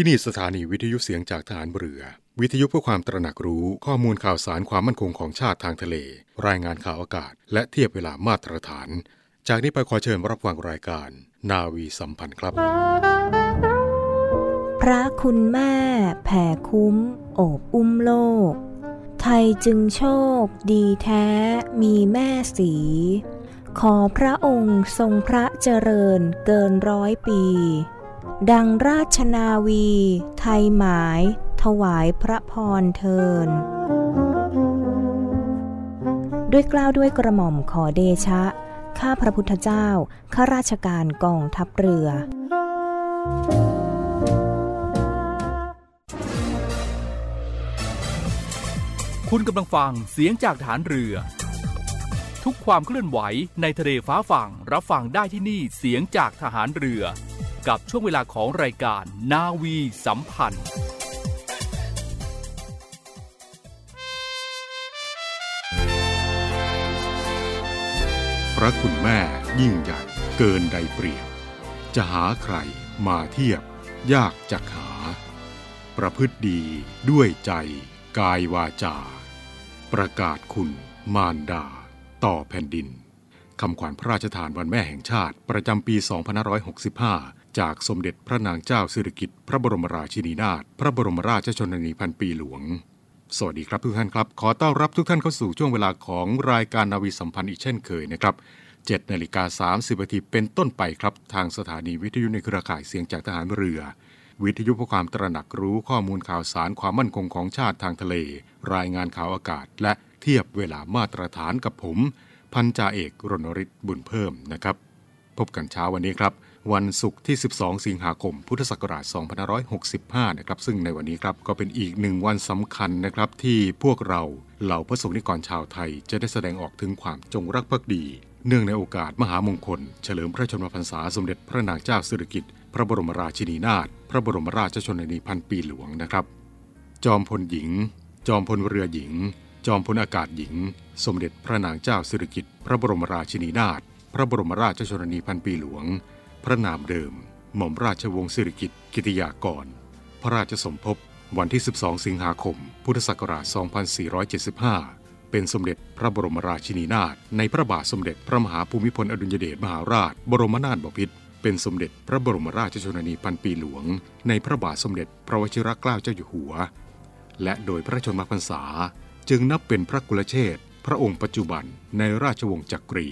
ที่นี่สถานีวิทยุเสียงจากฐานเรือ วิทยุเพื่อความตระหนักรู้ข้อมูลข่าวสารความมั่นคงของชาติทางทะเล รายงานข่าวอากาศ และเทียบเวลามาตรฐาน จากนี้ไปขอเชิญรับฟังรายการ นาวีสัมพันธ์ครับ พระคุณแม่แผ่คุ้ม โอบอุ้มโลก ไทยจึงโชค ดีแท้ มีแม่สี ขอพระองค์ทรงพระเจริญเกินร้อยปี ดังราชนาวี ไทยหมาย ถวายพระพรเทิน ด้วยกล้าวด้วยกระหม่อมขอเดชะ ข้าพระพุทธเจ้า ข้าราชการกองทัพเรือ คุณกำลังฟังเสียงจากฐานเรือ ทุกความเคลื่อนไหวในทะเลฟ้าฝั่งรับฟังได้ที่นี่เสียงจากทหารเรือ กับช่วงเวลาของรายการนาวีสัมพันธ์พระคุณแม่ยิ่งใหญ่เกินใดเปรียบ จะหาใครมาเทียบ ยากจักหา ประพฤติดีด้วยใจกายวาจา ประกาศคุณมารดา ต่อแผ่นดินคำขวัญพระราชทานวันแม่แห่งชาติประจำปี 2565 จากสมเด็จพระนางเจ้าสิริกิติ์พระบรมราชินีนาถพระบรมราชชนนีพันปีหลวง สวัสดีครับทุกท่านครับ ขอต้อนรับทุกท่านเข้าสู่ช่วงเวลาของรายการนาวีสัมพันธ์อีกเช่นเคยนะครับ7นาฬิกา30นาทีเป็นต้นไปครับ ทางสถานีวิทยุในเครือข่ายเสียงจากทหารเรือ วิทยุเพื่อความตระหนักรู้ข้อมูลข่าวสารความมั่นคงของชาติทางทะเล รายงานข่าวอากาศ และเทียบเวลามาตรฐานกับผม พันจ่าเอกรณฤทธิ์บุญเพิ่มนะครับ พบกันเช้าวันนี้ครับ วันศุกร์ที่ 12 สิงหาคม พุทธศักราช 2565 นะครับ ซึ่งในวันนี้ครับก็เป็นอีกหนึ่งวันสำคัญนะครับที่พวกเราเหล่าพระสงฆ์นิกรชาวไทย จะได้แสดงออกถึงความจงรักภักดี เนื่องในโอกาสมหามงคล เฉลิมพระชนมพรรษาสมเด็จพระนางเจ้าสิริกิติ์พระบรมราชินีนาถพระบรมราชชนนีพันปีหลวงนะครับ จอมพลหญิง จอมพลเรือหญิง จอมพลอากาศหญิง สมเด็จพระนางเจ้าสิริกิติ์พระบรมราชินีนาถพระบรมราชชนนีพันปีหลวง ระนามเดิม หม่อมราชวงศ์สิริกิติ์กิติยากร พระราชสมภพวันที่ 12 สิงหาคม พุทธศักราช 2475 เป็นสมเด็จพระบรมราชินีนาถในพระบาทสมเด็จพระมหาภูมิพลอดุลยเดชมหาราช บรมนาถบพิตรเป็นสมเด็จพระบรมราชชนนีพันปีหลวง ในพระบาทสมเด็จพระวชิรเกล้าเจ้าอยู่หัว และโดยพระชนมพรรษา จึงนับเป็นพระกุลเชษฐ์พระองค์ปัจจุบันในราชวงศ์จักรี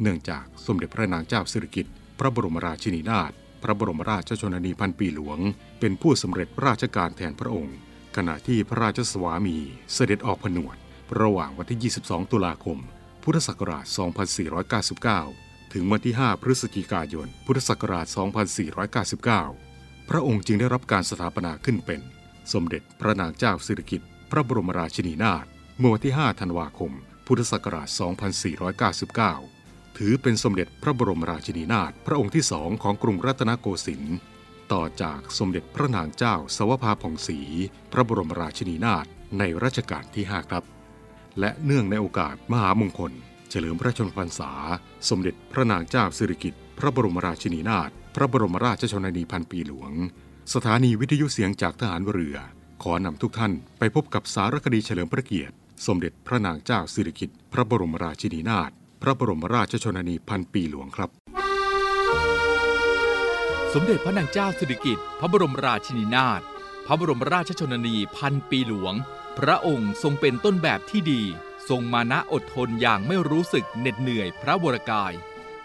เนื่องจากสมเด็จพระนางเจ้าสิริกิติ์ พระบรมราชินีนาถพระบรมราชชนนีพันปีหลวง เป็นผู้สำเร็จราชการแทนพระองค์ ขณะที่พระราชสวามีเสด็จออกผนวด ระหว่างวันที่ 22 ตุลาคม พุทธศักราช 2499 ถึงวันที่ 5 พฤศจิกายน พุทธศักราช 2499 พระองค์จึงได้รับการสถาปนาขึ้นเป็น สมเด็จพระนางเจ้าสิริกิติ์พระบรมราชินีนาถเมื่อวันที่ 5 ธันวาคม พุทธศักราช 2499 ถือเป็นสมเด็จพระบรมราชินีนาถพระองค์ที่สองของกรุงรัตนโกสินทร์ต่อจากสมเด็จพระนางเจ้าสวภาผ่องศรีพระบรมราชินีนาถในรัชกาลที่ 5 ครับ และเนื่องในโอกาสมหามงคล เฉลิมพระชนมพรรษา สมเด็จพระนางเจ้าสิริกิติ์พระบรมราชินีนาถพระบรมราชชนนีพันปีหลวง สถานีวิทยุเสียงจากทหารเรือ ขอนำทุกท่านไปพบกับสารคดีเฉลิมพระเกียรติ สมเด็จพระนางเจ้าสิริกิติ์พระบรมราชินีนาถ พระบรมราชชนนีพันปีหลวงครับ สมเด็จพระนางเจ้าสิริกิติ์พระบรมราชินีนาถพระบรมราชชนนีพันปีหลวง พระองค์ทรงเป็นต้นแบบที่ดี ทรงมานะอดทนอย่างไม่รู้สึกเหน็ดเหนื่อยพระวรกาย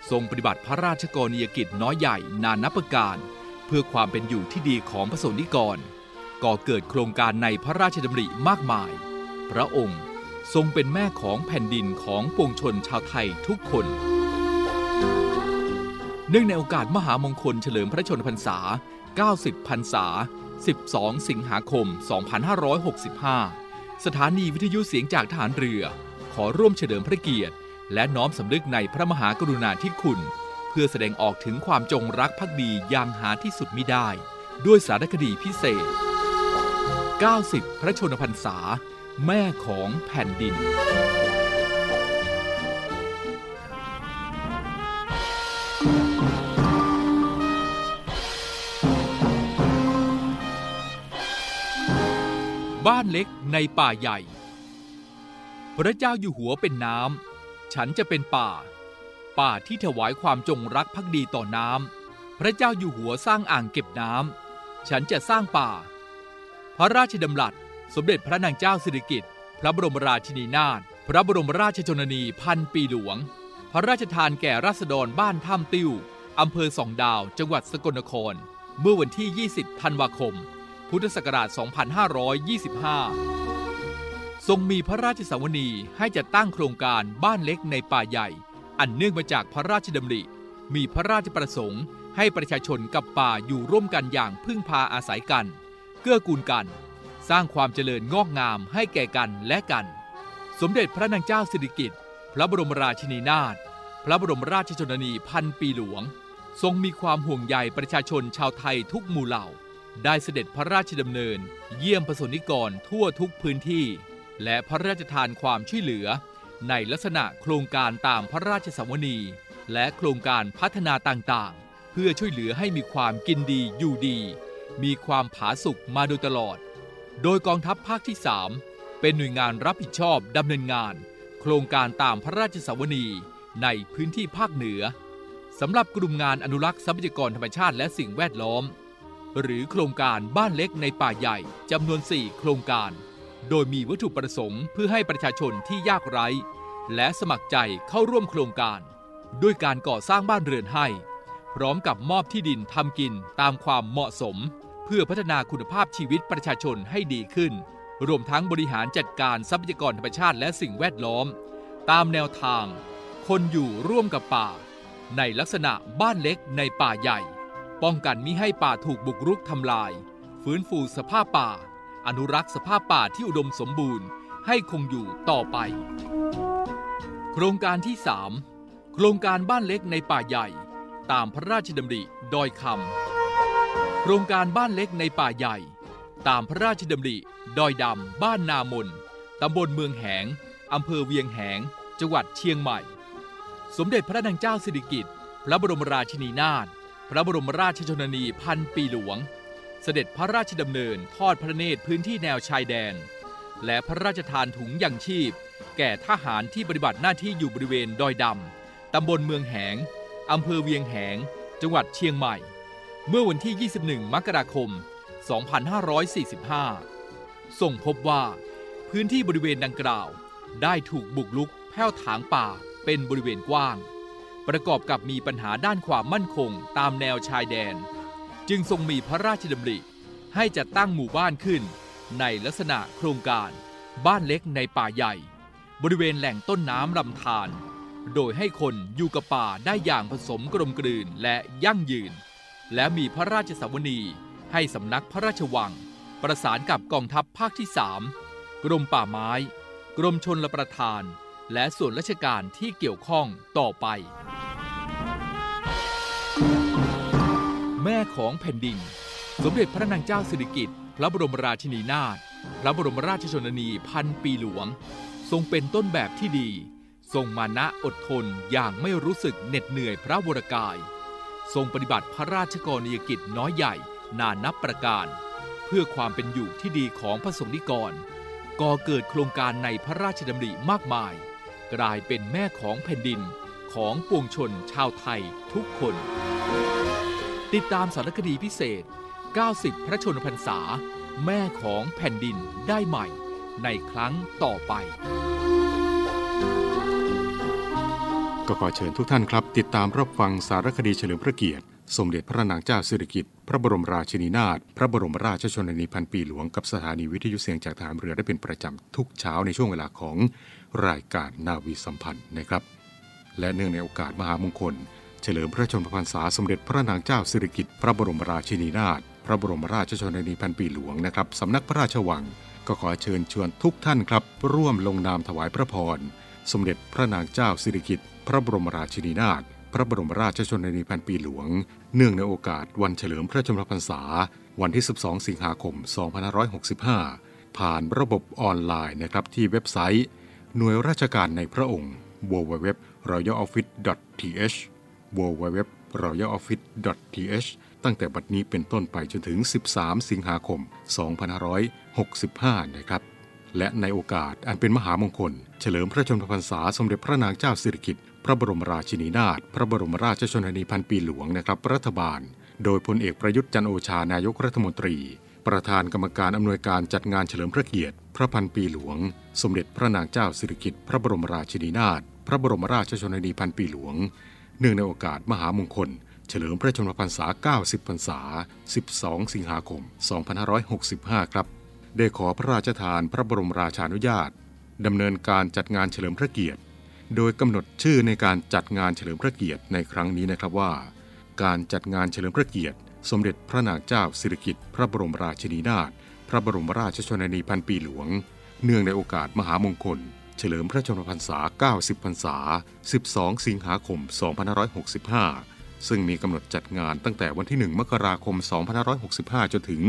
ทรงปฏิบัติพระราชกรณียกิจน้อยใหญ่นานับประการ เพื่อความเป็นอยู่ที่ดีของพระสนิกรก่อเกิดโครงการในพระราชดำริมากมาย พระองค์ ทรงเป็นแม่ของแผ่นดินของปวงชนชาวไทยทุกคน เนื่องในโอกาสมหามงคลเฉลิมพระชนมพรรษา 90 พรรษา 12 สิงหาคม 2565 สถานีวิทยุเสียงจากทหารเรือ ขอร่วมเฉลิมพระเกียรติ และน้อมสำนึกในพระมหากรุณาธิคุณ เพื่อแสดงออกถึงความจงรักภักดีอย่างหาที่สุดมิได้ ด้วยสารคดีพิเศษ 90 พระชนมพรรษา แม่ของแผ่นดิน บ้านเล็กในป่าใหญ่ พระเจ้าอยู่หัวเป็นน้ำ ฉันจะเป็นป่า ป่าที่ถวายความจงรักภักดีต่อน้ำ พระเจ้าอยู่หัวสร้างอ่างเก็บน้ำ ฉันจะสร้างป่า พระราชดำรัส สมเด็จพระนางเจ้าสิริกิติ์พระบรมราชินีนาถพระบรมราชชนนีพันปีหลวง พระราชทานแก่ราษฎรบ้านถ้ำติ้วอำเภอสองดาว จังหวัดสกลนคร เมื่อวันที่ 20 ธันวาคม พุทธศักราช 2525 ทรงมีพระราชสวนีให้จัดตั้งโครงการบ้านเล็กในป่าใหญ่ อันเนื่องมาจากพระราชดำริ มีพระราชประสงค์ ให้ประชาชนกับป่าอยู่ร่วมกันอย่างพึ่งพาอาศัยกัน เกื้อกูลกัน สร้างความเจริญงอกงามให้แก่กันและกัน สมเด็จพระนางเจ้าสิริกิติ์พระบรมราชินีนาถพระบรมราชชนนีพันปีหลวง ทรงมีความห่วงใยประชาชนชาวไทยทุกหมู่เหล่า ได้เสด็จพระราชดำเนิน เยี่ยมประสนิกรทั่วทุกพื้นที่ และพระราชทานความช่วยเหลือ ในลักษณะโครงการตามพระราชสวนี และโครงการพัฒนาต่างๆ เพื่อช่วยเหลือให้มีความกินดีอยู่ดี มีความผาสุกมาโดยตลอด โดยกองทัพภาคที่ 3 เป็นหน่วยงานรับผิดชอบดำเนินงาน โครงการตามพระราชสวนีในพื้นที่ภาคเหนือสำหรับกลุ่มงานอนุรักษ์ทรัพยากรธรรมชาติและสิ่งแวดล้อม หรือโครงการบ้านเล็กในป่าใหญ่จำนวน 4 โครงการ โดยมีวัตถุประสงค์เพื่อให้ประชาชนที่ยากไร้ และสมัครใจเข้าร่วมโครงการ ด้วยการก่อสร้างบ้านเรือนให้ พร้อมกับมอบที่ดินทำกินตามความเหมาะสม เพื่อพัฒนาคุณภาพชีวิตประชาชนให้ดีขึ้น รวมทั้งบริหารจัดการทรัพยากรธรรมชาติและสิ่งแวดล้อม ตามแนวทาง คนอยู่ร่วมกับป่า ในลักษณะบ้านเล็กในป่าใหญ่ ป้องกันมิให้ป่าถูกบุกรุกทำลาย ฟื้นฟูสภาพป่า อนุรักษ์สภาพป่าที่อุดมสมบูรณ์ ให้คงอยู่ต่อไป โครงการที่ 3 โครงการบ้านเล็กในป่าใหญ่ ตามพระราชดำริดอยคำ โครงการบ้านเล็กในป่าใหญ่ ตามพระราชดำริดอยดำ บ้านนามนตำบลเมืองแหงอำเภอเวียงแหง จังหวัดเชียงใหม่ สมเด็จพระนางเจ้าสิริกิติ์พระบรมราชินีนาถพระบรมราชชนนีพันปีหลวง เสด็จพระราชดำเนินทอดพระเนตรพื้นที่แนวชายแดน และพระราชทานถุงยังชีพ แก่ทหารที่ปฏิบัติหน้าที่อยู่บริเวณดอยดำตำบลเมืองแหงอำเภอเวียงแหง จังหวัดเชียงใหม่ เมื่อวันที่ 21 มกราคม 2545 ส่งพบว่า พื้นที่บริเวณดังกล่าว ได้ถูกบุกลุกแผ้วถางป่าเป็นบริเวณกว้าง ประกอบกับมีปัญหาด้านความมั่นคงตามแนวชายแดน จึงทรงมีพระราชดำริ ให้จัดตั้งหมู่บ้านขึ้น ในลักษณะโครงการ บ้านเล็กในป่าใหญ่ บริเวณแหล่งต้นน้ำลำธารโดยให้คนอยู่กับป่าได้อย่างผสมกลมกลืนและยั่งยืน และมีพระราชสวนีให้สำนักพระราชวัง ประสานกับกองทัพภาคที่ 3 กรมป่าไม้ กรมชนรประทาน และส่วนราชการที่เกี่ยวข้องต่อไป แม่ของแผ่นดิน สมเด็จพระนางเจ้าสิริกิติ์พระบรมราชินีนาถพระบรมราชชนนีพันปีหลวง ทรงเป็นต้นแบบที่ดี ทรงมานะอดทนอย่างไม่รู้สึกเหน็ดเหนื่อยพระวรกาย ทรงปฏิบัติพระราชกรณียกิจน้อยใหญ่นานับประการ เพื่อความเป็นอยู่ที่ดีของพระสงฆ์นิกรก่อเกิดโครงการในพระราชดำริมากมาย กลายเป็นแม่ของแผ่นดินของปวงชนชาวไทยทุกคน ติดตามสารคดีพิเศษ 90 พระชนมพรรษา แม่ของแผ่นดินได้ใหม่ในครั้งต่อไป ก็ขอเชิญทุกท่านครับ ติดตามรับฟังสารคดีเฉลิมพระเกียรติ สมเด็จพระนางเจ้าสิริกิติ์พระบรมราชินีนาถพระบรมราชชนนีพันปีหลวงกับสถานีวิทยุเสียงจากฐานเรือได้เป็นประจำทุกเช้าในช่วงเวลาของรายการนาวีสัมพันธ์นะครับ และเนื่องในโอกาสมหามงคล เฉลิมพระชนมพรรษาสมเด็จพระนางเจ้าสิริกิติ์พระบรมราชินีนาถพระบรมราชชนนีพันปีหลวงนะครับสำนักพระราชวัง ก็ขอเชิญชวนทุกท่านครับ ร่วมลงนามถวายพระพร สมเด็จพระนางเจ้าสิริกิติ์พระบรมราชินีนาถพระบรมราชชนนีพันปีหลวง เนื่องในโอกาสวันเฉลิมพระชนมพรรษา วันที่ 12 สิงหาคม 2565 ผ่านระบบออนไลน์นะครับที่เว็บไซต์ หน่วยราชการในพระองค์ www.royaloffice.th www.royaloffice.th ตั้งแต่บัดนี้เป็นต้นไปจนถึง 13 สิงหาคม 2565 นะครับ และในโอกาสอันเป็นมหามงคล เฉลิมพระชนมพรรษาสมเด็จพระนางเจ้าสิริกิติ์พระบรมราชินีนาถพระบรมราชชนนีพันปีหลวงนะครับรัฐบาล โดยพลเอกประยุทธ์จันโอชานายกรัฐมนตรี ประธานกรรมการอำนวยการจัดงานเฉลิมพระเกียรติ พระพันปีหลวง สมเด็จพระนางเจ้าสิริกิติ์พระบรมราชินีนาถพระบรมราชชนนีพันปีหลวง เนื่องในโอกาสมหามงคล เฉลิมพระชนมพรรษา 90 พรรษา 12 สิงหาคม 2565 ครับ ได้ขอพระราชทานพระบรมราชานุญาตดำเนินการจัดงานเฉลิมพระเกียรติ โดยกำหนดชื่อในการจัดงานเฉลิมพระเกียรติในครั้งนี้นะครับว่า การจัดงานเฉลิมพระเกียรติ สมเด็จพระนางเจ้าสิริกิติ์พระบรมราชินีนาถพระบรมราชชนนีพันปีหลวง เนื่องในโอกาสมหามงคล เฉลิมพระชนมพรรษา 90 พรรษา 12 สิงหาคม 2565 ซึ่งมีกำหนดจัดงานตั้งแต่วันที่ 1 มกราคม 2565 จนถึง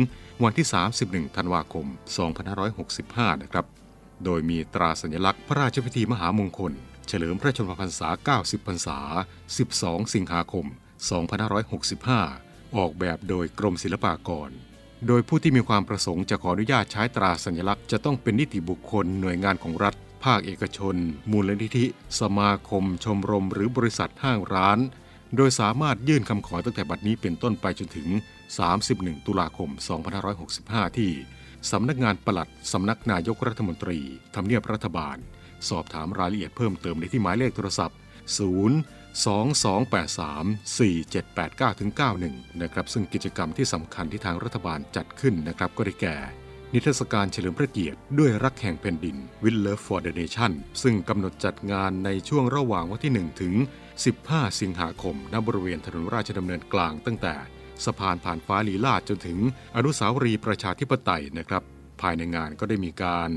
วันที่ 31 ธันวาคม 2565 นะครับ โดยมีตราสัญลักษณ์พระราชพิธีมหามงคล เฉลิมพระชนมพรรษา 90 พรรษา 12 สิงหาคม 2565 ออกแบบโดยกรมศิลปากร โดยผู้ที่มีความประสงค์จะขออนุญาตใช้ตราสัญลักษณ์จะต้องเป็นนิติบุคคลหน่วยงานของรัฐภาคเอกชน มูลนิธิ สมาคม ชมรม หรือบริษัทห้างร้าน โดยสามารถยื่นคำขอตั้งแต่บัดนี้เป็นต้นไปจนถึง 31 ตุลาคม 2565 ที่สำนักงานปลัดสำนักนายกรัฐมนตรีทำเนียบรัฐบาล สอบถามรายละเอียดเพิ่มเติมในที่หมายเลขโทรศัพท์ 0 2283 4789ถึง91 นะครับ ซึ่งกิจกรรมที่สำคัญที่ทางรัฐบาลจัดขึ้นนะครับ ก็ได้แก่ นิทรรศการเฉลิมพระเกียรติด้วยรักแห่งแผ่นดิน With Love for the Nation ซึ่งกำหนดจัดงานในช่วงระหว่างวันที่ 1 ถึง 15 สิงหาคม ณ บริเวณถนนราชดำเนินกลางตั้งแต่สะพานผ่านฟ้าลีลาดจนถึงอนุสาวรีย์ประชาธิปไตยนะครับ ภายในงานก็ได้มีการ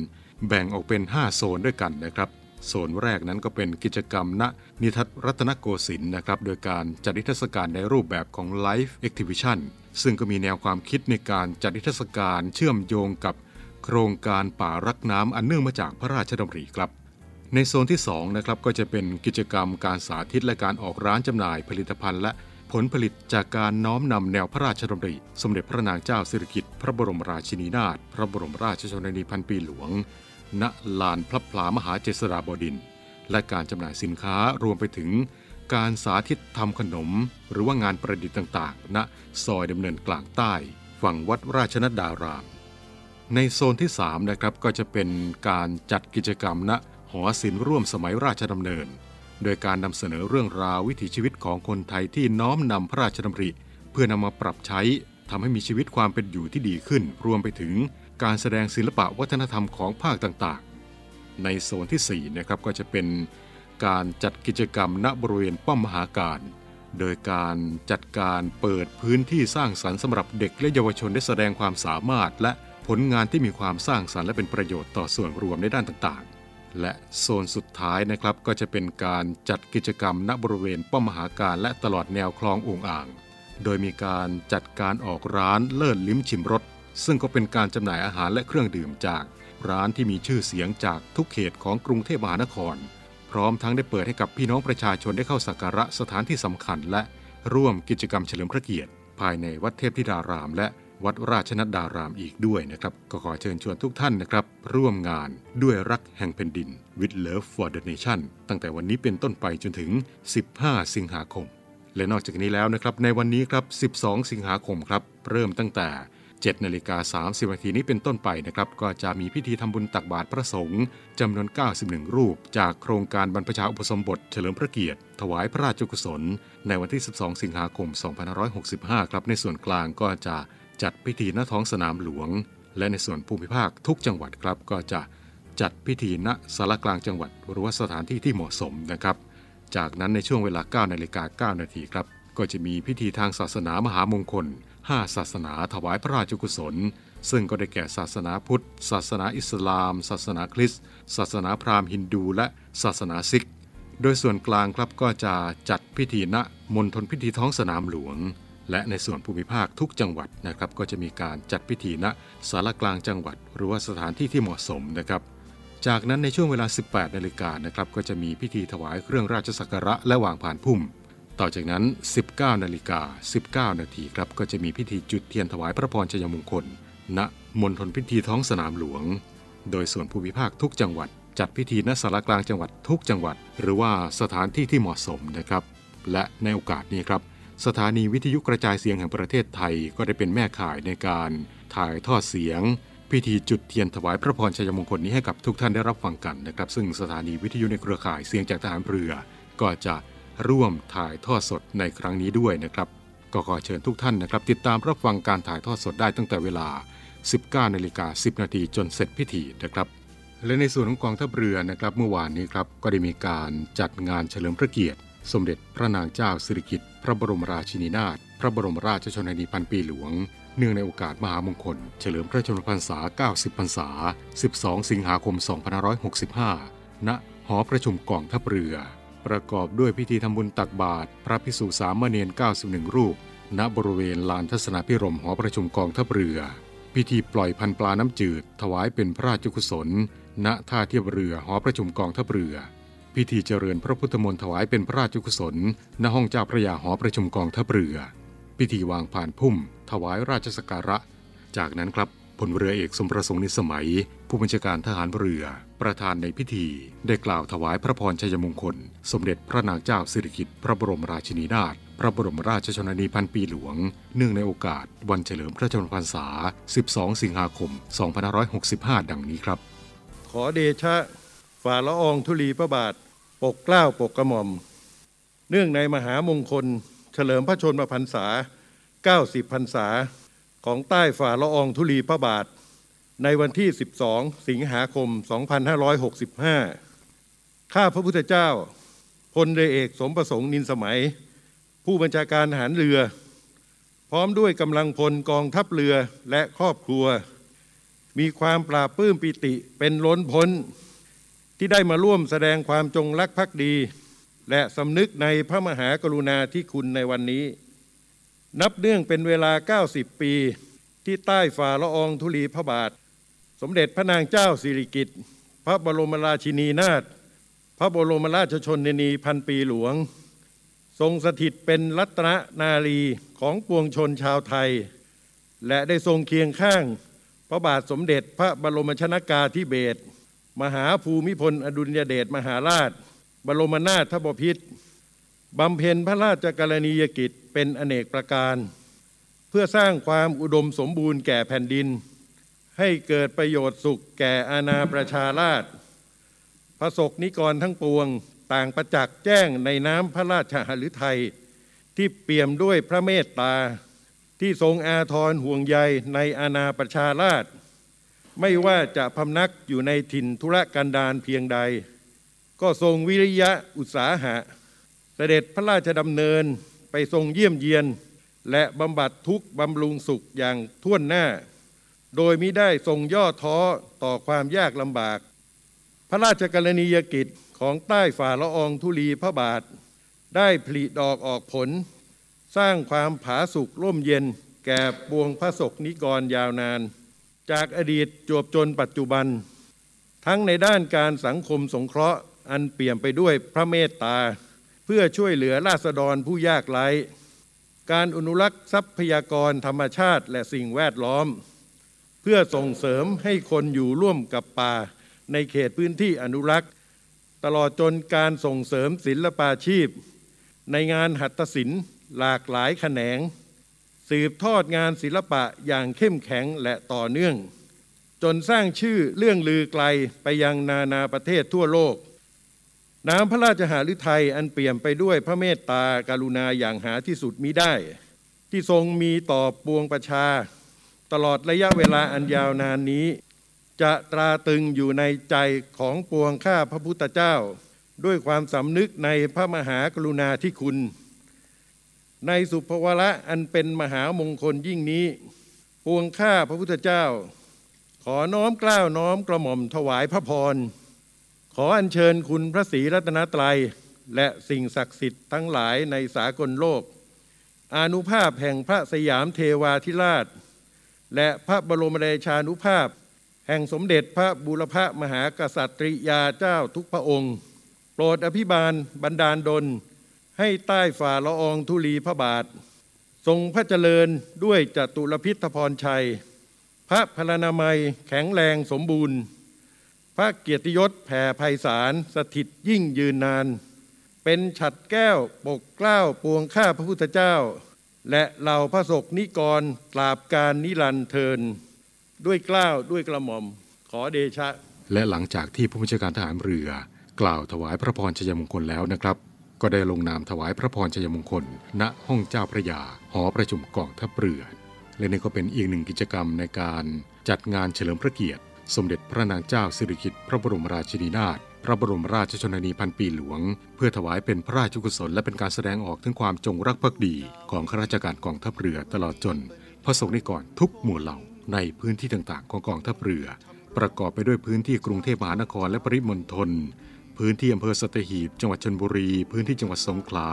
แบ่งออกเป็น 5 โซนด้วยกันนะครับ โซนแรกนั้นก็เป็นกิจกรรมณนิทัศน์รัตนโกสินทร์นะครับ โดยการจัดนิทรรศการในรูปแบบของ Live Exhibition ซึ่งก็มีแนวความคิดในการจัดนิทรรศการเชื่อมโยงกับโครงการป่ารักน้ำอันเนื่องมาจากพระราชดำริครับ ในโซนที่2นะครับก็จะเป็นกิจกรรมการสาธิตและการออกร้านจำหน่ายผลิตภัณฑ์และผลผลิตจากการน้อมนำแนวพระราชดำริ สมเด็จพระนางเจ้าสิริกิติ์พระบรมราชินีนาถพระบรมราชชนนีพันปีหลวง ณลานพระพลามหาเจษฎาบดิน และการจำหน่ายสินค้ารวมไปถึง การสาธิตทำขนม หรือว่างานประดิษฐ์ต่างๆณซอยดำเนินกลางใต้ ฝั่งวัดราชนดาราม ในโซนที่3นะครับก็จะเป็นการจัดกิจกรรมณ หอศิลป์ร่วมสมัยราชดำเนิน โดยการนำเสนอเรื่องราววิถีชีวิตของคนไทยที่น้อมนำพระราชดำริ เพื่อนำมาปรับใช้ทำให้มีชีวิตความเป็นอยู่ที่ดีขึ้น รวมไปถึงการแสดงศิลปะวัฒนธรรมของภาคต่างๆ ในโซนที่4นะครับก็จะเป็นการจัดกิจกรรมณบริเวณป้อมมหาการ โดยการจัดการเปิดพื้นที่สร้างสรรค์สำหรับเด็กและเยาวชนได้แสดงความสามารถ และผลงานที่มีความสร้างสรรค์และเป็นประโยชน์ต่อส่วนรวมในด้านต่างๆ และโซนสุดท้ายนะครับก็จะเป็นการจัดกิจกรรมณบริเวณป้อมมหาการและตลอดแนวคลององอ่าง โดยมีการจัดการออกร้านเลิศลิ้มชิมรสซึ่งก็เป็นการจำหน่ายอาหารและเครื่องดื่มจากร้านที่มีชื่อเสียงจากทุกเขตของกรุงเทพมหานคร พร้อมทั้งได้เปิดให้กับพี่น้องประชาชนได้เข้าสักการะสถานที่สำคัญ และร่วมกิจกรรมเฉลิมพระเกียรติ ภายในวัดเทพธิดารามและ วัดราชนัดดารามอีกด้วยนะครับ ก็ขอเชิญชวนทุกท่านนะครับ ร่วมงานด้วยรักแห่งแผ่นดิน with love for the nation ตั้งแต่วันนี้เป็นต้นไปจนถึง 15 สิงหาคม และนอกจากนี้แล้วนะครับ ในวันนี้ครับ 12 สิงหาคมครับ เริ่มตั้งแต่ 7นาฬิกา30นาทีนี้เป็นต้นไปนะครับ ก็จะมีพิธีทำบุญตักบาตรพระสงฆ์จำนวน 91 รูป จากโครงการบรรพชาอุปสมบท เฉลิมพระเกียรติ ถวายพระราชกุศล ในวันที่ 12 สิงหาคม 2565 ครับ ในส่วนกลางก็จะ จัดพิธีณท้องสนามหลวง และในส่วนภูมิภาคทุกจังหวัดครับ ก็จะจัดพิธีณสารกลางจังหวัดหรือว่าสถานที่ที่เหมาะสมนะครับ จากนั้นในช่วงเวลา 9 นาฬิกา 9 นาทีครับ ก็จะมีพิธีทางศาสนามหามงคล 5 ศาสนาถวายพระราชกุศล ซึ่งก็ได้แก่ศาสนาพุทธ ศาสนาอิสลาม ศาสนาคริสต์ศาสนาพราหมณ์ฮินดู และศาสนาซิก โดยส่วนกลางครับก็จะจัดพิธีณมณฑลพิธีท้องสนามหลวง และในส่วนภูมิภาคทุกจังหวัดนะครับก็จะมีการจัดพิธีณสารกลางจังหวัด หรือว่าสถานที่ที่เหมาะสมนะครับ จากนั้นในช่วงเวลา 18นาฬิกานะครับก็จะมีพิธีถวายเครื่องราชสักการะและวางผ่านพุ่ม ต่อจากนั้น 19นาฬิกา19 นาทีครับก็จะมีพิธีจุดเทียนถวายพระพรชัยมงคล ณมณฑลพิธีท้องสนามหลวง โดยส่วนภูมิภาคทุกจังหวัด จัดพิธีณสารกลางจังหวัดทุกจังหวัด หรือว่าสถานที่ที่เหมาะสมนะครับ และในโอกาสนี้ครับ สถานีวิทยุกระจายเสียงแห่งประเทศไทยก็ได้เป็นแม่ข่ายในการถ่ายทอดเสียง พิธีจุดเทียนถวายพระพรชัยมงคลนี้ให้กับทุกท่านได้รับฟังกันนะครับ ซึ่งสถานีวิทยุในเครือข่ายเสียงจากทหารเรือ ก็จะร่วมถ่ายทอดสดในครั้งนี้ด้วยนะครับก็ขอเชิญทุกท่านนะครับ ติดตามรับฟังการถ่ายทอดสดได้ตั้งแต่เวลา 19นาฬิกา10 นาทีจนเสร็จพิธีนะครับ และในส่วนของกองทัพเรือนะครับ เมื่อวานนี้ครับก็ได้มีการจัดงานเฉลิมพระเกียรติ สมเด็จพระนางเจ้าสิริกิติ์ พระบรมราชินีนาถพระบรมราชชนนีพันปีหลวง เนื่องในโอกาสมหามงคล เฉลิมพระชนมพรรษา 90 พรรษา 12 สิงหาคม 2565 ณ หอประชุมกองทัพเรือ ประกอบด้วยพิธีทำบุญตักบาตรพระพิสุสามเณร91 รูป ณบริเวณลานทัศนพิรมหอประชุมกองทัพเรือ พิธีปล่อยพันปลาน้ำจืด ถวายเป็นพระราชกุศล ณท่าเทียบเรือหอประชุมกองทัพเรือ พิธีเจริญพระพุทธมนต์ถวายเป็นพระราชกุศล ณห้องเจ้าพระยาหอประชุมกองทัพเรือ พิธีวางผ่านพุ่ม ถวายราชสักการะ จากนั้นครับพลเรือเอกสมประสงค์นิสมัย ผู้บัญชาการทหารเรือ ประธานในพิธี ได้กล่าวถวายพระพรชัยมงคล สมเด็จพระนางเจ้าสิริกิติ์พระบรมราชินีนาถพระบรมราชชนนีพันปีหลวง เนื่องในโอกาส วันเฉลิมพระชนมพรรษา 12 สิงหาคม 2565 ดังนี้ครับ ขอเดชะ ฝ่าละอองธุลีพระบาท ปกเกล้าปกกระหม่อม เนื่องในมหามงคล เฉลิมพระชนมพรรษา 90พรรษา ของใต้ฝ่าละอองธุลีพระบาท ในวันที่ 12 สิงหาคม 2565 ข้าพระพุทธเจ้าพลเรือเอกสมประสงค์นินสมัย ผู้บัญชาการทหารเรือ พร้อมด้วยกำลังพลกองทัพเรือและครอบครัว มีความปราบปลื้มปิติเป็นล้นพ้น ที่ได้มาร่วมแสดงความจงรักภักดี และสำนึกในพระมหากรุณาธิคุณในวันนี้ นับเนื่องเป็นเวลา 90 ปี ที่ใต้ฝ่าละอองธุลีพระบาท สมเด็จพระนางเจ้าสิริกิติ์พระบรมราชินีนาถพระบรมราชชนนีพันปีหลวง ทรงสถิตเป็นรัตนนารีของปวงชนชาวไทย และได้ทรงเคียงข้าง พระบาทสมเด็จพระบรมชนากาธิเบศร มหาภูมิพล อดุลยเดชมหาราช บรมนาถบพิตรบำเพ็ญพระราชกรณียกิจเป็นอเนกประการ เพื่อสร้างความอุดมสมบูรณ์แก่แผ่นดิน ให้เกิดประโยชน์สุขแก่อาณาประชาราษฎร์พระศกนิกรทั้งปวงต่างประจักษ์แจ้งในน้ำพระราชหฤทัยที่เปี่ยมด้วยพระเมตตา ที่ทรงอาทรห่วงใยในอาณาประชาราษฎร์ ไม่ว่าจะพำนักอยู่ในถิ่นธุรกันดารเพียงใด ก็ทรงวิริยะอุตสาหะ เสด็จพระราชดำเนินไปทรงเยี่ยมเยียน และบำบัดทุกบำรุงสุขอย่างท่วนหน้า โดยมิได้ทรงย่อท้อต่อความยากลำบาก พระราชกรณียกิจของใต้ฝ่าละอองธุลีพระบาท ได้ผลิดอกออกผล สร้างความผาสุกร่มเย็นแก่ปวงพระศกนิกรยาวนาน จากอดีตจวบจนปัจจุบัน ทั้งในด้านการสังคมสงเคราะห์อันเปี่ยมไปด้วยพระเมตตา เพื่อช่วยเหลือราษฎรผู้ยากไร้ การอนุรักษ์ทรัพยากรธรรมชาติและสิ่งแวดล้อม เพื่อส่งเสริมให้คนอยู่ร่วมกับป่า ในเขตพื้นที่อนุรักษ์ ตลอดจนการส่งเสริมศิลปาชีพ ในงานหัตถศิลป์หลากหลายแขนง สืบทอดงานศิลปะอย่างเข้มแข็งและต่อเนื่อง จนสร้างชื่อเรื่องลือไกลไปยังนานาประเทศทั่วโลก น้ำพระราชหฤทัยอันเปี่ยมไปด้วยพระเมตตาการุณาอย่างหาที่สุดมิได้ ที่ทรงมีต่อปวงประชา ตลอดระยะเวลาอันยาวนานนี้ จะตราตึงอยู่ในใจของปวงข้าพระพุทธเจ้า ด้วยความสำนึกในพระมหากรุณาธิคุณ ในสุภวระอันเป็นมหามงคลยิ่งนี้ ปวงข้าพระพุทธเจ้า ขอน้อมกล้าวน้อมกระหม่อมถวายพระพร ขออัญเชิญคุณพระศรีรัตนตรัย และสิ่งศักดิ์สิทธิ์ทั้งหลายในสากลโลก อนุภาพแห่งพระสยามเทวาธิราช และพระบรมเดชานุภาพ แห่งสมเด็จพระบุรพมหากษัตริยาเจ้าทุกพระองค์ โปรดอภิบาลบันดาลดล ให้ใต้ฝ่าละอองธุลีพระบาท ทรงพระเจริญด้วยจตุรพิธพรชัย พระพลานามัยแข็งแรงสมบูรณ์ พระเกียรติยศแผ่ไพศาลสถิตยิ่งยืนนาน เป็นฉัดแก้วปกเกล้าปวงข้าพระพุทธเจ้า และเหล่าพระศกนิกรตราบการนิรันเทิน ด้วยเกล้าวด้วยกระหม่อมขอเดชะ และหลังจากที่ผู้บัญชาการทหารเรือกล่าวถวายพระพรชัยมงคลแล้วนะครับ ก็ได้ลงนามถวายพระพรชัยมงคล ณห้องเจ้าพระยา หอประชุมกองทัพเรือ และนี่ก็เป็นอีกหนึ่งกิจกรรมในการจัดงานเฉลิมพระเกียรติ สมเด็จพระนางเจ้าสิริกิติ์พระบรมราชินีนาถพระบรมราชชนนีพันปีหลวง เพื่อถวายเป็นพระราชกุศลและเป็นการแสดงออกถึงความจงรักภักดี ของข้าราชการกองทัพเรือตลอดจนพระสงฆ์นิกรทุกหมู่เหล่าในพื้นที่ต่างๆ ของกองทัพเรือ ประกอบไปด้วยพื้นที่กรุงเทพมหานครและปริมณฑล พื้นที่อำเภอสตหีบ จังหวัดชนบุรี พื้นที่จังหวัดสงขลา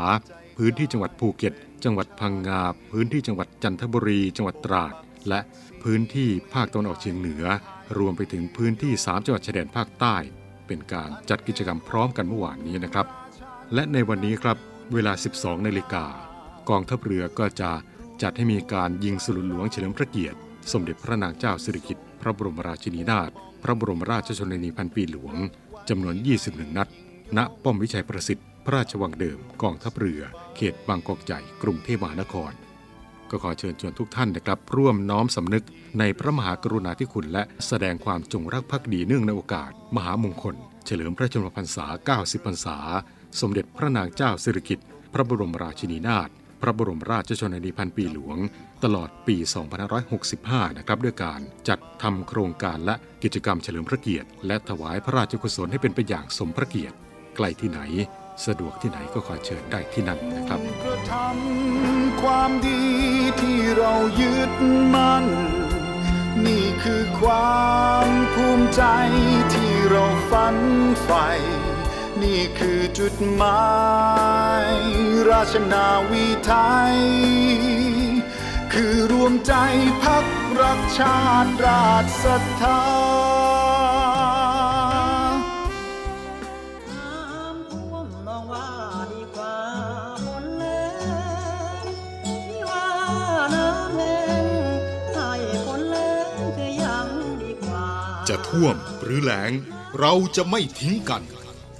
พื้นที่จังหวัดภูเก็ต จังหวัดพังงา พื้นที่จังหวัดจันทบุรี จังหวัดตราด และพื้นที่ภาคตะวันออกเฉียงเหนือ รวมไปถึงพื้นที่ 3 จังหวัดชายแดนภาคใต้ เป็นการจัดกิจกรรมพร้อมกันเมื่อวานนี้นะครับ และในวันนี้ครับเวลา 12นาฬิกากองทัพเรือก็จะจัดให้มีการยิงสลุนหลวงเฉลิมพระเกียรติ สมเด็จพระนางเจ้าสิริกิติ์พระบรมราชินีนาถพระบรมราชชนนีพันปีหลวง จำนวน 21 นัด ณ ป้อมวิชัยประสิทธิ์ พระราชวังเดิม กองทัพเรือ เขตบางกอกใหญ่ กรุงเทพมหานคร ก็ขอเชิญชวนทุกท่านนะครับ ร่วมน้อมสำนึกในพระมหากรุณาธิคุณและแสดงความจงรักภักดีเนื่องในโอกาส มหามงคล เฉลิมพระชนมพรรษา 90 พรรษา สมเด็จพระนางเจ้าสิริกิติ์ พระบรมราชินีนาถ พระบรมราชชนนีพันปีหลวง ตลอดปี 2565 นะครับด้วยการจัดทำโครงการและกิจกรรมเฉลิมพระเกียรติ และถวายพระราชกุศลให้เป็นไปอย่างสมพระเกียรติใกล้ที่ไหน สะดวกที่ไหนก็ขอเชิญได้ที่นั่นนะครับกระทำความดีที่เรายึดมั่นนี่คือความภูมิใจที่เราฝันใฝ่ นี่คือจุดหมาย ราชนาวีไทย คือรวมใจพักรักชาติราชศรัทธาจะท่วมหรือแหลงเราจะไม่ทิ้งกัน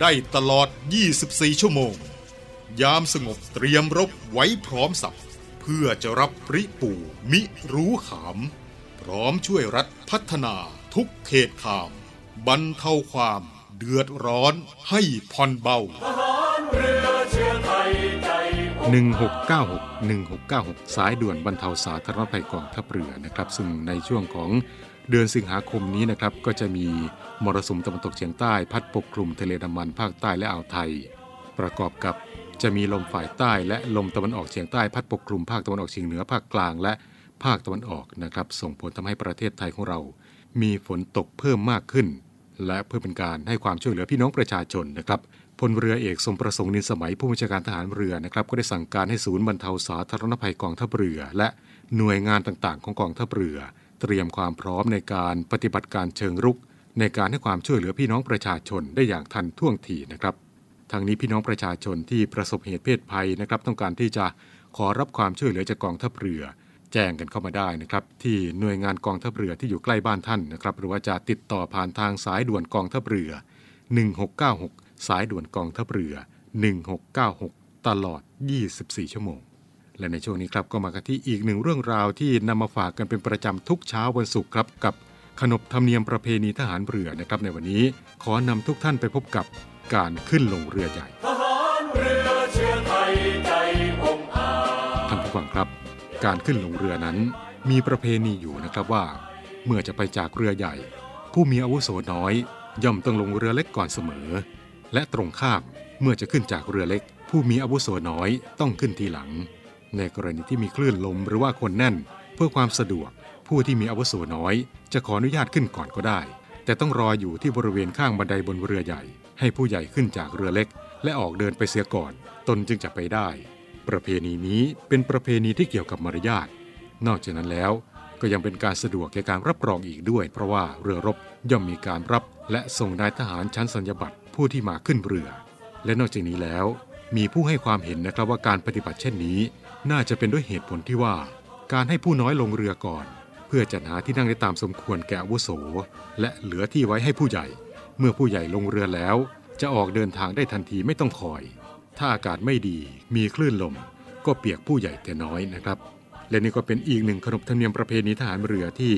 ได้ตลอด 24 ชั่วโมง ยามสงบเตรียมรบไว้พร้อมสับ เพื่อจะรับปริปูมิรู้ขาม พร้อมช่วยรัฐพัฒนาทุกเขตขาม บรรเทาความเดือดร้อนให้ผ่อนเบา 1696 1696 สายด่วนบรรเทาสาธารณภัยกองทัพเรือนะครับ ซึ่งในช่วงของ เดือนสิงหาคมนี้นะครับก็จะมีมรสุมตะวันตกเฉียงใต้พัดปกคลุมทะเลดำมันภาคใต้และอ่าวไทย ประกอบกับจะมีลมฝ่ายใต้และลมตะวันออกเฉียงใต้พัดปกคลุมภาคตะวันออกเฉียงเหนือภาคกลางและภาคตะวันออกนะครับ ส่งผลทำให้ประเทศไทยของเรา มีฝนตกเพิ่มมากขึ้น และเพื่อเป็นการให้ความช่วยเหลือพี่น้องประชาชนนะครับพลเรือเอกสมประสงค์นินสมัยผู้บัญชาการทหารเรือนะครับก็ได้สั่งการให้ศูนย์บรรเทาสาธารณภัยกองทัพเรือ และหน่วยงานต่างๆ ของกองทัพเรือ เตรียมความพร้อมในการปฏิบัติการเชิงรุก ในการให้ความช่วยเหลือพี่น้องประชาชนได้อย่างทันท่วงทีนะครับทางนี้พี่น้องประชาชนที่ประสบเหตุเพศภัยนะครับ ต้องการที่จะขอรับความช่วยเหลือจากกองทัพเรือ แจ้งกันเข้ามาได้นะครับ ที่หน่วยงานกองทัพเรือที่อยู่ใกล้บ้านท่านนะครับ หรือว่าจะติดต่อผ่านทางสายด่วนกองทัพเรือ 1696 สายด่วนกองทัพเรือ 1696 ตลอด 24 ชั่วโมง และในช่วงนี้ครับก็มากันที่อีกหนึ่งเรื่องราวที่นำมาฝากกันเป็นประจำทุกเช้าวันศุกร์ครับกับขนบธรรมเนียมประเพณีทหารเรือนะครับ ในวันนี้ขอนำทุกท่านไปพบกับการขึ้นลงเรือใหญ่ท่านผู้ฟังครับ การขึ้นลงเรือนั้น มีประเพณีอยู่นะครับว่า เมื่อจะไปจากเรือใหญ่ ผู้มีอาวุโสน้อย ย่อมต้องลงเรือเล็กก่อนเสมอ และตรงข้ามเมื่อจะขึ้นจากเรือเล็ก ผู้มีอาวุโสน้อยต้องขึ้นทีหลัง ในกรณีที่มีคลื่นลมหรือว่าคนแน่น เพื่อความสะดวก ผู้ที่มีอาวุโสน้อย จะขออนุญาตขึ้นก่อนก็ได้ แต่ต้องรออยู่ที่บริเวณข้างบันไดบนเรือใหญ่ ให้ผู้ใหญ่ขึ้นจากเรือเล็ก และออกเดินไปเสียก่อน ตนจึงจะไปได้ ประเพณีนี้เป็นประเพณีที่เกี่ยวกับมารยาทนอกจากนั้นแล้วก็ยังเป็นการสะดวกแก่การรับรองอีกด้วย เพราะว่าเรือรบย่อมมีการรับและส่งนายทหารชั้นสัญญบัตรผู้ที่มาขึ้นเรือ และนอกจากนี้แล้ว มีผู้ให้ความเห็นนะครับว่าการปฏิบัติเช่นนี้ น่าจะเป็นด้วยเหตุผลที่ว่า การให้ผู้น้อยลงเรือก่อน เพื่อจัดหาที่นั่งได้ตามสมควรแก่อาวุโส และเหลือที่ไว้ให้ผู้ใหญ่ เมื่อผู้ใหญ่ลงเรือแล้ว จะออกเดินทางได้ทันทีไม่ต้องคอย ถ้าอากาศไม่ดีมีคลื่นลม ก็เปียกผู้ใหญ่แต่น้อยนะครับ และนี่ก็เป็นอีกหนึ่งขนบธรรมเนียมประเพณีทหารเรือที่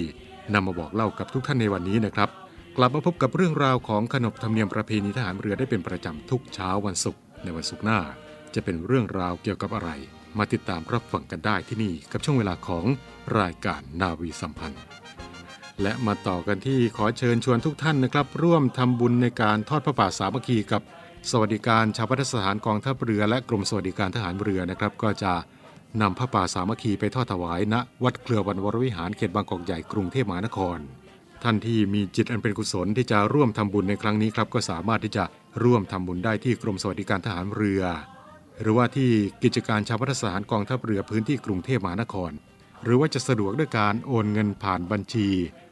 นำมาบอกเล่ากับทุกท่านในวันนี้นะครับ กลับมาพบกับเรื่องราวของขนบธรรมเนียมประเพณีทหารเรือได้เป็นประจำทุกเช้าวันศุกร์ในวันศุกร์หน้า จะเป็นเรื่องราวเกี่ยวกับอะไร มาติดตามรับฟังกันได้ที่นี่กับช่วงเวลาของรายการนาวีสัมพันธ์ และมาต่อกันที่ขอเชิญชวนทุกท่านนะครับ ร่วมทำบุญในการทอดพระป่าสามัคคีกับสวัสดิการชาวพัฒสถานกองทัพเรือและกรมสวัสดิการทหารเรือนะครับ ก็จะนำพระป่าสามัคคีไปทอดถวายณวัดเครือวันวรวิหารเขตบางกอกใหญ่กรุงเทพมหานคร ท่านที่มีจิตอันเป็นกุศลที่จะร่วมทำบุญในครั้งนี้ครับก็สามารถที่จะร่วมทำบุญได้ที่กรมสวัสดิการทหารเรือ หรือว่าที่กิจการชาวพัฒสถานกองทัพเรือพื้นที่กรุงเทพมหานคร หรือว่าจะสะดวกด้วยการโอนเงินผ่านบัญชี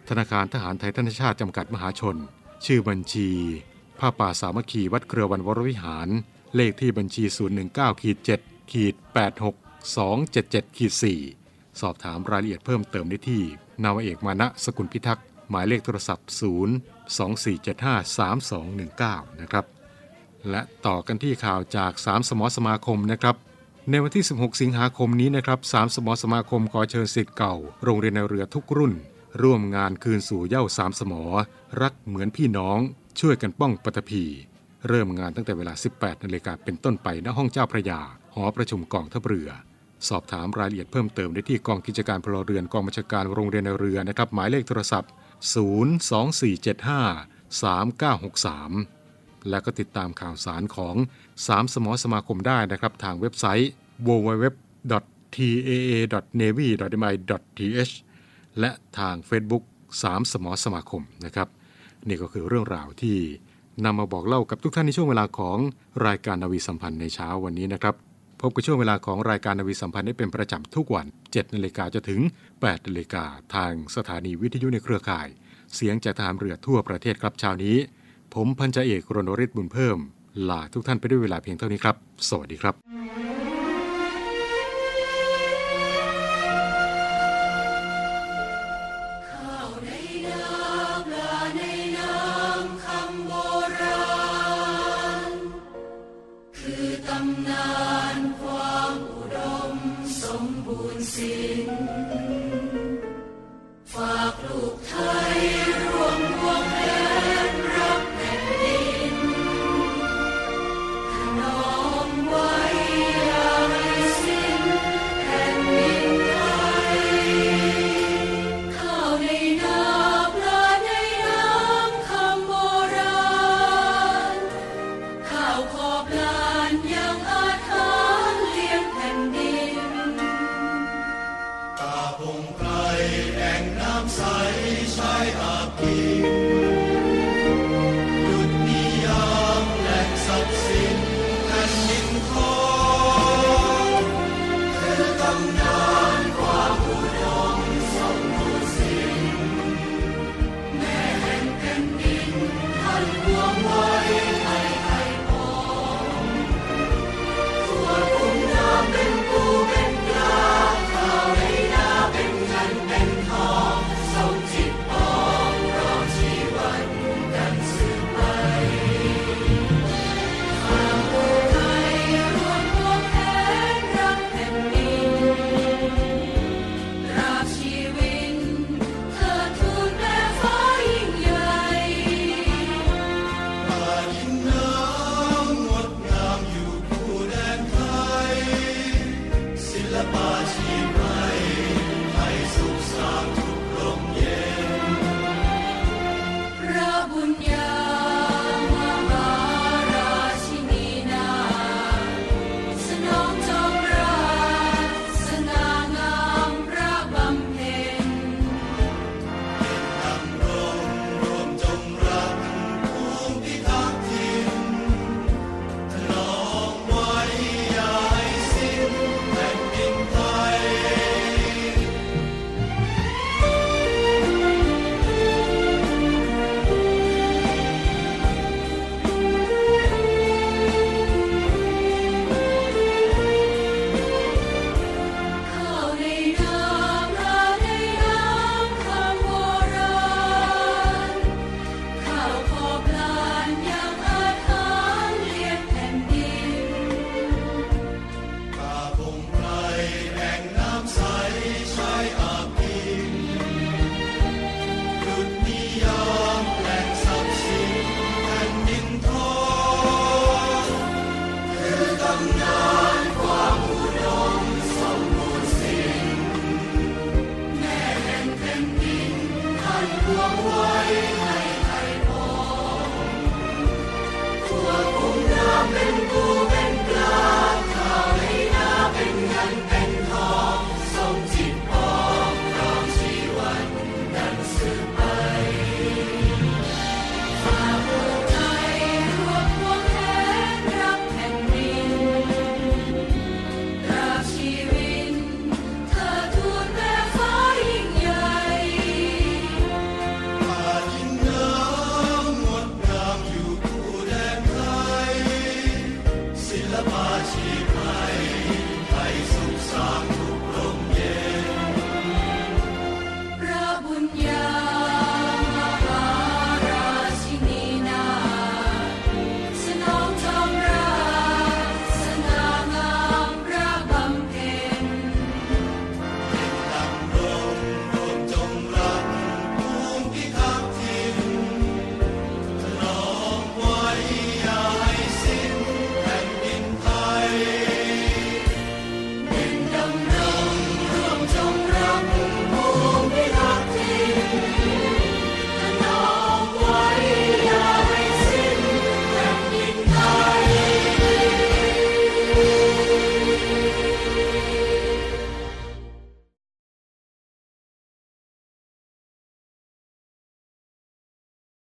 ธนาคารทหารไทยธนชาติจำกัดมหาชน ชื่อบัญชีผ้าป่าสามัคคีวัดเครือวันวรวิหาร เลขที่บัญชี 019ขีด7ขีด86277ขีด4สอบถามรายละเอียดเพิ่มเติมได้ที่นาวเอกมานะสกุลพิทักษ์หมายเลขโทรศัพท์ 0 2475 3219 นะครับ และต่อกันที่ข่าวจาก 3 สมอสมาคมนะครับ ในวันที่ 16 สิงหาคมนี้นะครับ3สมอสมาคมขอเชิญสิทธิ์เก่า โรงเรียนในเรือทุกรุ่น ร่วมงานคืนสู่เย้าสามสมอ รักเหมือนพี่น้อง ช่วยกันป้องปฐพี เริ่มงานตั้งแต่เวลา 18นาฬิกาเป็นต้นไปณห้องเจ้าพระยา หอประชุมกองทัพเรือ สอบถามรายละเอียดเพิ่มเติมได้ที่กองกิจการพลเรือนกองบัญชาการโรงเรียนในเรือนะครับหมายเลขโทรศัพท์ 024753963 และก็ติดตามข่าวสารของ 3 สมอสมาคมได้นะครับ ทางเว็บไซต์ www.taa.navy.mi.th และทาง Facebook 3 สมอสมาคมนะครับ นี่ก็คือเรื่องราวที่นำมาบอกเล่ากับทุกท่านในช่วงเวลาของรายการนาวีสัมพันธ์ในเช้าวันนี้นะครับ พบกับช่วงเวลาของรายการนาวีสัมพันธ์ได้เป็นประจำทุกวัน 7นาฬิกาจะถึง8นาฬิกาทางสถานีวิทยุในเครือข่าย เสียงจากทหารเรือทั่วประเทศครับเช้านี้ ผมพันจ่าเอกรณฤทธิ์บุญเพิ่มลาทุกท่านไปด้วยเวลาเพียงเท่านี้ครับ สวัสดีครับ